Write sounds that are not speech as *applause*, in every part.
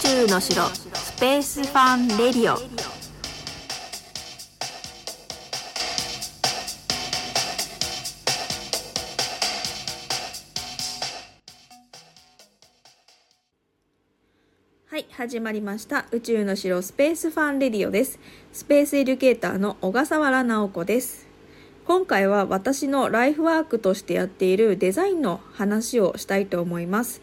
宙の城スペースファンレディオ。はい始まりました。宇宙の城スペースファンレディオです。スペースエデュケーターの小笠原直子です。今回は私のライフワークとしてやっているデザインの話をしたいと思います。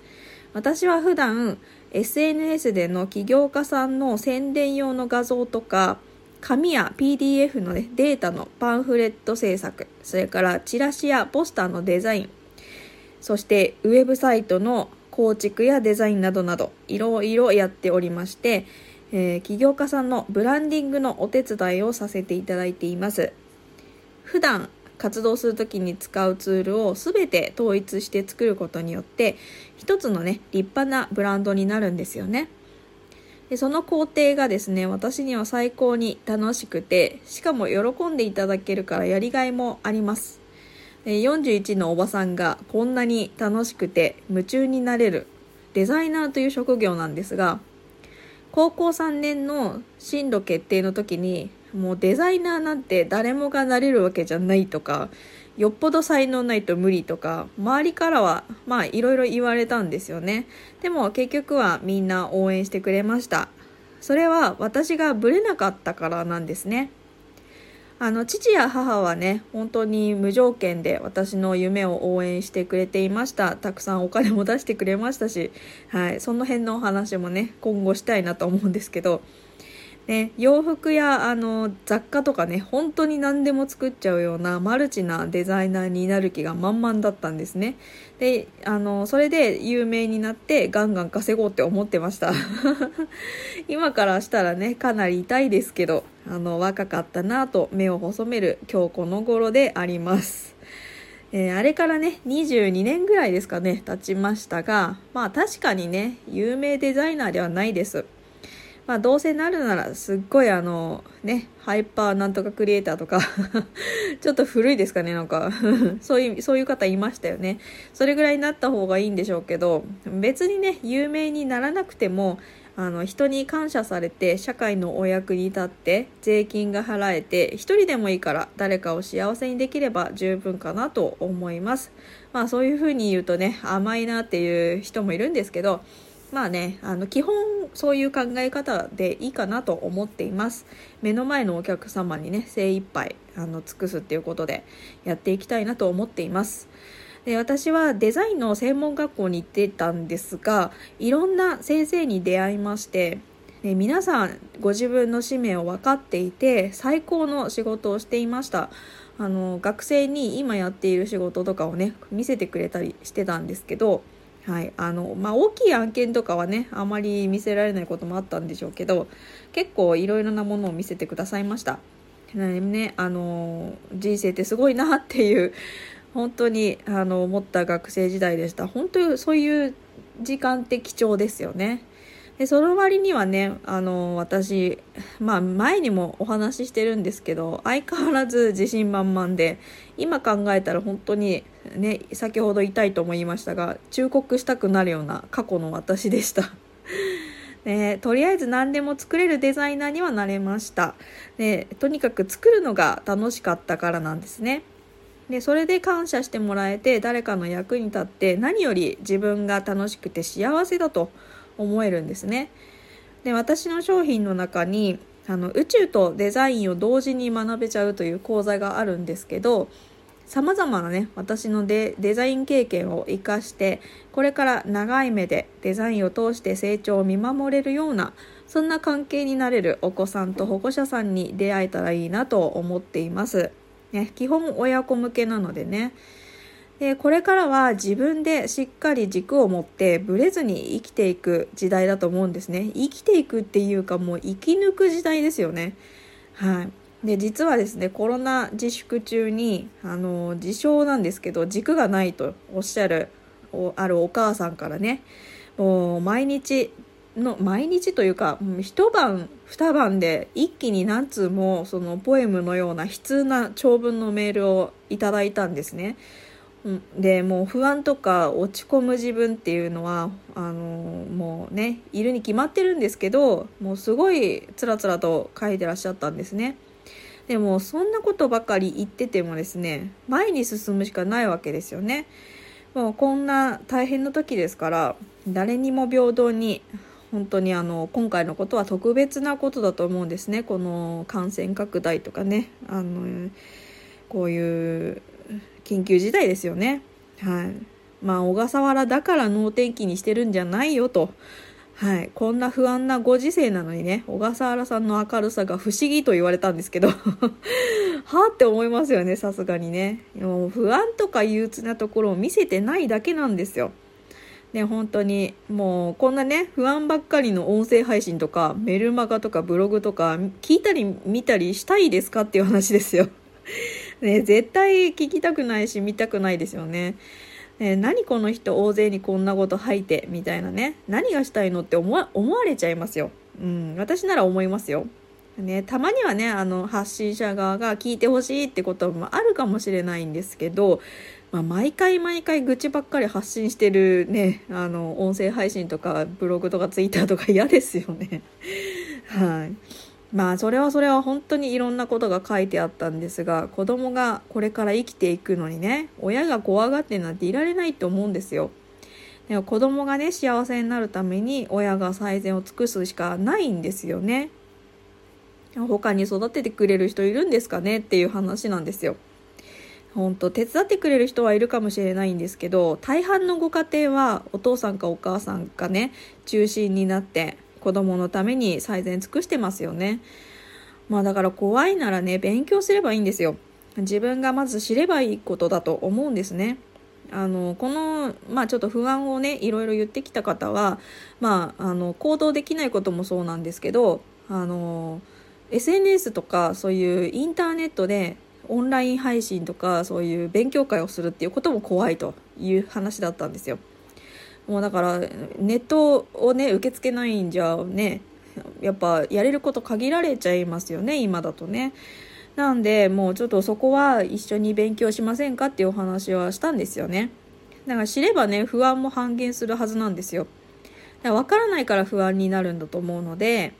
私は普段 SNS での起業家さんの宣伝用の画像とか紙や PDF の、ね、データのパンフレット制作それからチラシやポスターのデザインそしてウェブサイトの構築やデザインなどなどいろいろやっておりまして、えー、起業家さんのブランディングのお手伝いをさせていただいています。普段活動する時に使うツールを全て統一して作ることによって一つのね立派なブランドになるんですよね。でその工程がですね私には最高に楽しくてしかも喜んでいただけるからやりがいもあります。41のおばさんがこんなに楽しくて夢中になれるデザイナーという職業なんですが高校3年の進路決定の時にもうデザイナーなんて誰もがなれるわけじゃないとかよっぽど才能ないと無理とか周りからはまあいろいろ言われたんですよね。でも結局はみんな応援してくれました。それは私がブレなかったからなんですね。あの父や母はね本当に無条件で私の夢を応援してくれていました。たくさんお金も出してくれましたし、はい、その辺のお話もね今後したいなと思うんですけどね、洋服やあの雑貨とかね本当に何でも作っちゃうようなマルチなデザイナーになる気が満々だったんですね。であのそれで有名になってガンガン稼ごうって思ってました。*laughs* 今からしたらねかなり痛いですけどあの若かったなと目を細める今日この頃であります。えー、あれからね22年ぐらいですかね経ちましたがまあ確かにね有名デザイナーではないです。まあ、どうせなるならすっごいあのねハイパーなんとかクリエイターとか *laughs* ちょっと古いですかねなんか。*laughs* そういうそういう方いましたよね。それぐらいになった方がいいんでしょうけど別にね有名にならなくてもあの人に感謝されて社会のお役に立って税金が払えて一人でもいいから誰かを幸せにできれば十分かなと思います。まあそういうふうに言うとね甘いなっていう人もいるんですけどまあねあの基本そういう考え方でいいかなと思っています。目の前のお客様にね精一杯あの尽くすっていうことでやっていきたいなと思っています。で私はデザインの専門学校に行ってたんですがいろんな先生に出会いましてで皆さんご自分の使命を分かっていて最高の仕事をしていました。あの学生に今やっている仕事とかをね見せてくれたりしてたんですけどはいあのまあ、大きい案件とかはねあまり見せられないこともあったんでしょうけど結構いろいろなものを見せてくださいました。ね、あの人生ってすごいなっていう本当にあの思った学生時代でした本当にそういう時間って貴重ですよね。でその割にはねあの私、まあ、前にもお話ししてるんですけど相変わらず自信満々で今考えたら本当にね先ほど痛いとも言いましたが忠告したくなるような過去の私でした。*laughs* ね、とりあえず何でも作れるデザイナーにはなれました。でとにかく作るのが楽しかったからなんですね。でそれで感謝してもらえて誰かの役に立って何より自分が楽しくて幸せだと思えるんですね。で私の商品の中にあの宇宙とデザインを同時に学べちゃうという講座があるんですけどさまざまなね私のデザイン経験を生かしてこれから長い目でデザインを通して成長を見守れるようなそんな関係になれるお子さんと保護者さんに出会えたらいいなと思っています。ね、基本親子向けなのでねでこれからは自分でしっかり軸を持ってブレずに生きていく時代だと思うんですね。生きていくっていうかもう生き抜く時代ですよね。はい。で実はですねコロナ自粛中にあの自称なんですけど軸がないとおっしゃるあるお母さんからねもう毎日の毎日というか一晩二晩で一気に何通もそのポエムのような悲痛な長文のメールをいただいたんですね。でもう不安とか落ち込む自分っていうのはあのもうねいるに決まってるんですけどもうすごいつらつらと書いてらっしゃったんですね。でもそんなことばかり言っててもですね前に進むしかないわけですよね。もうこんな大変な時ですから誰にも平等に本当にあの今回のことは特別なことだと思うんですね。この感染拡大とかね。あのこういう緊急事態ですよね。はい。まあ、小笠原だから能天気にしてるんじゃないよと。はい。こんな不安なご時世なのにね、小笠原さんの明るさが不思議と言われたんですけど *laughs* はあって思いますよね、さすがにね。もう不安とか憂鬱なところを見せてないだけなんですよ。ね、本当に、もう、こんなね、不安ばっかりの音声配信とか、メルマガとかブログとか、聞いたり見たりしたいですかっていう話ですよ。ね、絶対聞きたくないし見たくないですよね。ね、何この人大勢にこんなこと吐いてみたいなね。何がしたいのって思わ思われちゃいますよ、うん、私なら思いますよ、ね、たまにはねあの発信者側が聞いてほしいってこともあるかもしれないんですけど、まあ、毎回毎回愚痴ばっかり発信してるねあの音声配信とかブログとかツイッターとか嫌ですよね。*laughs* はい。まあそれはそれは本当にいろんなことが書いてあったんですが子供がこれから生きていくのにね親が怖がってなんていられないと思うんですよ。でも子供がね幸せになるために親が最善を尽くすしかないんですよね。他に育ててくれる人いるんですかね？っていう話なんですよ。本当手伝ってくれる人はいるかもしれないんですけど大半のご家庭はお父さんかお母さんがね中心になって子供のために最善尽くしてますよね。まあだから怖いならね、勉強すればいいんですよ。自分がまず知ればいいことだと思うんですね。あの、この、まあちょっと不安をね、いろいろ言ってきた方は、まあ、あの、行動できないこともそうなんですけど、あの、SNS とかそういうインターネットでオンライン配信とかそういう勉強会をするっていうことも怖いという話だったんですよ。もうだからネットをね受け付けないんじゃねやっぱやれること限られちゃいますよね今だとね。なんでもうちょっとそこは一緒に勉強しませんかっていうお話はしたんですよね。だから知ればね不安も半減するはずなんですよ。だから分からないから不安になるんだと思うので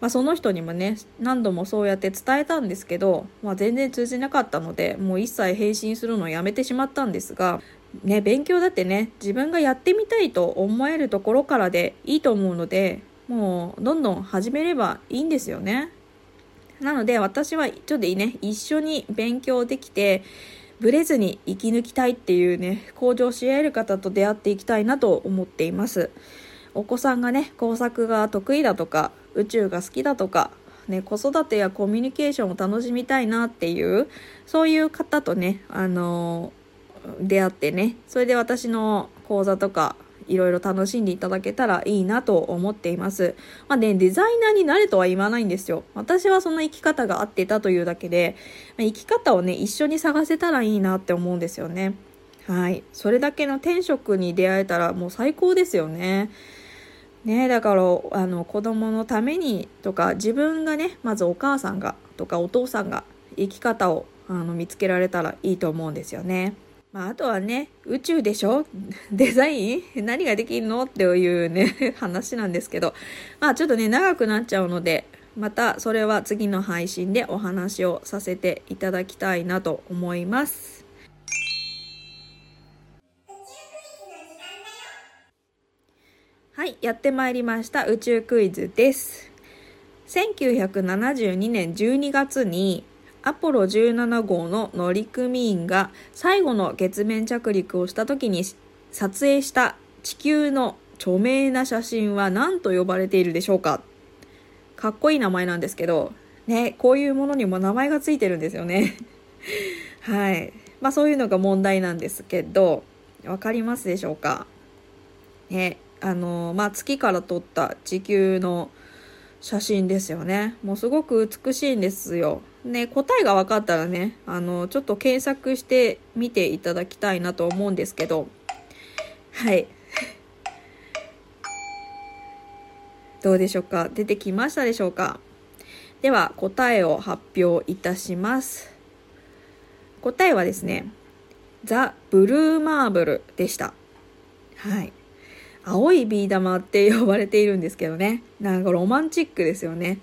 まあ、その人にもね何度もそうやって伝えたんですけど、まあ、全然通じなかったのでもう一切返信するのをやめてしまったんですがね、勉強だってね、自分がやってみたいと思えるところからでいいと思うので、もうどんどん始めればいいんですよね。なので私はちょっとね、一緒に勉強できて、ブレずに生き抜きたいっていうね、向上し合える方と出会っていきたいなと思っています。お子さんがね、工作が得意だとか、宇宙が好きだとか、ね、子育てやコミュニケーションを楽しみたいなっていう、そういう方とね、あのー出会ってねそれで私の講座とかいろいろ楽しんでいただけたらいいなと思っています。まあね、デザイナーになれとは言わないんですよ。私はその生き方が合ってたというだけで、ま生き方をね、一緒に探せたらいいなって思うんですよね。はい。それだけの天職に出会えたらもう最高ですよね。ねだから、あの、子供のためにとか、自分がね、まずお母さんがとかお父さんが生き方をあの見つけられたらいいと思うんですよね。まあ、あとはね、宇宙でしょ？*laughs* デザイン？何ができるの？っていうね、*laughs* 話なんですけど、まあちょっとね、長くなっちゃうので、またそれは次の配信でお話をさせていただきたいなと思います。はい、やってまいりました。宇宙クイズです。1972年12月にアポロ17号の乗組員が最後の月面着陸をした時に撮影した地球の著名な写真は何と呼ばれているでしょうかかっこいい名前なんですけど、ね、こういうものにも名前がついてるんですよね。*laughs* はい。まあそういうのが問題なんですけど、わかりますでしょうかね、あの、まあ月から撮った地球の写真ですよね。もうすごく美しいんですよ。ね、答えが分かったらね、あの、ちょっと検索してみていただきたいなと思うんですけど、はい。*laughs* どうでしょうか？出てきましたでしょうか？では、答えを発表いたします。答えはですね、ザ・ブルーマーブルでした。はい。青いビー玉って呼ばれているんですけどね。なんかロマンチックですよね。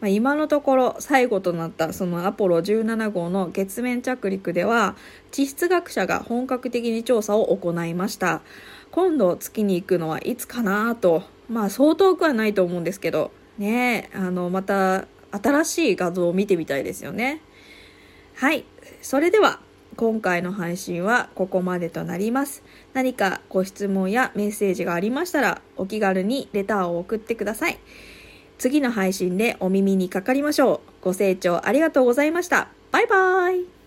まあ、今のところ最後となったそのアポロ17号の月面着陸では地質学者が本格的に調査を行いました。今度月に行くのはいつかなと。まあそう遠くはないと思うんですけど。ねあのまた新しい画像を見てみたいですよね。はい。それでは今回の配信はここまでとなります何かご質問やメッセージがありましたらお気軽にレターを送ってください次の配信でお耳にかかりましょう。ご清聴ありがとうございました。バイバーイ